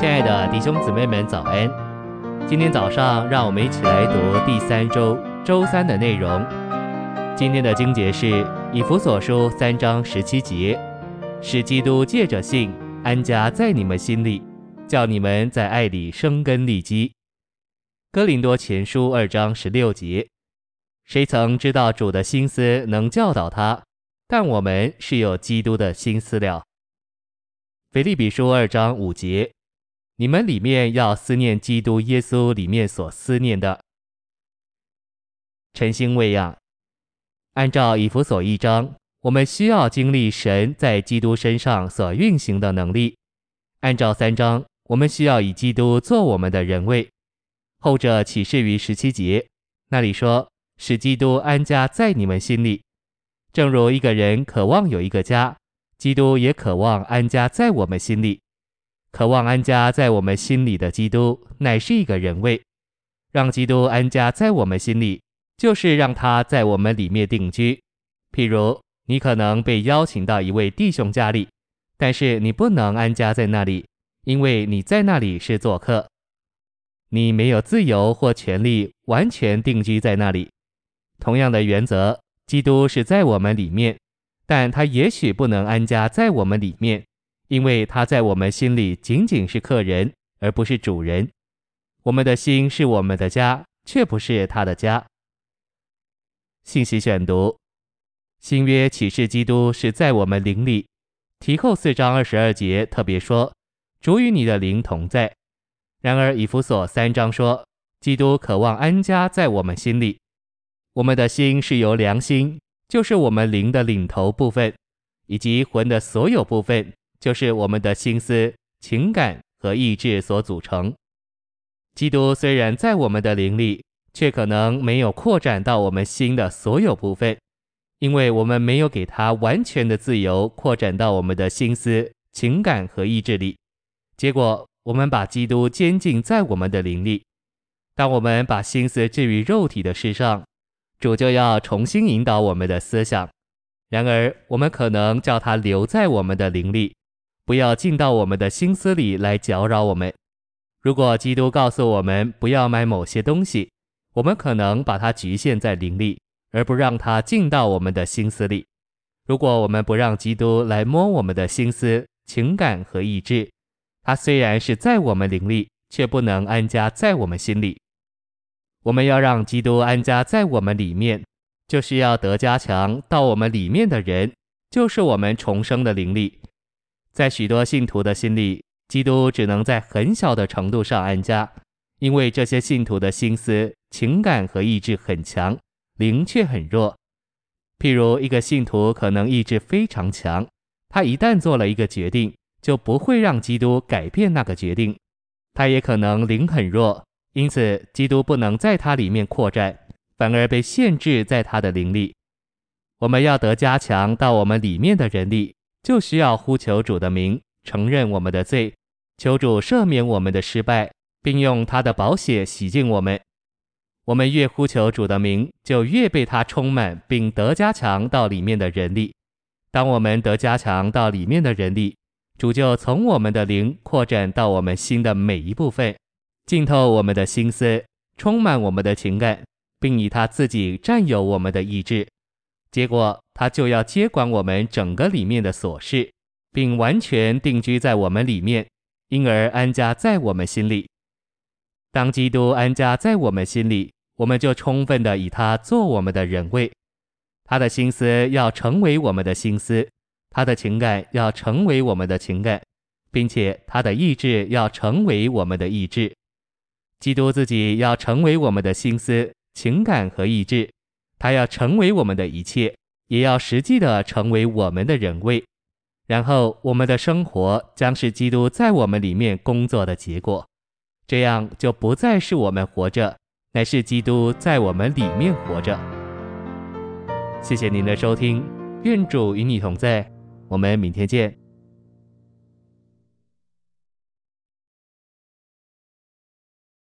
亲爱的弟兄姊妹们，早安！今天早上，让我们一起来读第三周周三的内容。今天的经节是以弗所书三章十七节，使基督借着信安家在你们心里，叫你们在爱里生根立基。哥林多前书二章十六节，谁曾知道主的心思能教导他？但我们是有基督的心思了。腓立比书二章五节。你们里面要思念基督耶稣里面所思念的。晨星未央，按照以弗所一章，我们需要经历神在基督身上所运行的能力；按照三章，我们需要以基督做我们的人位。后者启示于十七节，那里说：“使基督安家在你们心里，正如一个人渴望有一个家，基督也渴望安家在我们心里。”渴望安家在我们心里的基督，乃是一个人位。让基督安家在我们心里，就是让他在我们里面定居。譬如，你可能被邀请到一位弟兄家里，但是你不能安家在那里，因为你在那里是做客。你没有自由或权利完全定居在那里。同样的原则，基督是在我们里面，但他也许不能安家在我们里面。因为他在我们心里仅仅是客人，而不是主人。我们的心是我们的家，却不是他的家。信息选读：新约启示基督是在我们灵里。提后四章二十二节特别说：“主与你的灵同在。”然而以弗所三章说：“基督渴望安家在我们心里。”我们的心是由良心，就是我们灵的领头部分，以及魂的所有部分。就是我们的心思、情感和意志所组成。基督虽然在我们的灵里，却可能没有扩展到我们心的所有部分，因为我们没有给他完全的自由，扩展到我们的心思、情感和意志里。结果，我们把基督监禁在我们的灵里。当我们把心思置于肉体的事上，主就要重新引导我们的思想。然而，我们可能叫他留在我们的灵里。不要进到我们的心思里来搅扰我们。如果基督告诉我们不要买某些东西，我们可能把它局限在灵里，而不让它进到我们的心思里。如果我们不让基督来摸我们的心思、情感和意志，他虽然是在我们灵里，却不能安家在我们心里。我们要让基督安家在我们里面，就是要得加强到我们里面的人，就是我们重生的灵力。在许多信徒的心里，基督只能在很小的程度上安家，因为这些信徒的心思、情感和意志很强，灵却很弱。譬如一个信徒可能意志非常强，他一旦做了一个决定，就不会让基督改变那个决定。他也可能灵很弱，因此基督不能在他里面扩展，反而被限制在他的灵里。我们要得加强到我们里面的人力。就需要呼求主的名，承认我们的罪，求主赦免我们的失败，并用他的宝血洗净我们。我们越呼求主的名，就越被他充满，并得加强到里面的人力。当我们得加强到里面的人力，主就从我们的灵扩展到我们心的每一部分，浸透我们的心思，充满我们的情感，并以他自己占有我们的意志。结果，他就要接管我们整个里面的琐事，并完全定居在我们里面，因而安家在我们心里。当基督安家在我们心里，我们就充分的以他做我们的人位。他的心思要成为我们的心思，他的情感要成为我们的情感，并且他的意志要成为我们的意志。基督自己要成为我们的心思、情感和意志。他要成为我们的一切，也要实际的成为我们的人位，然后我们的生活将是基督在我们里面工作的结果，这样就不再是我们活着，乃是基督在我们里面活着。谢谢您的收听，愿主与你同在，我们明天见。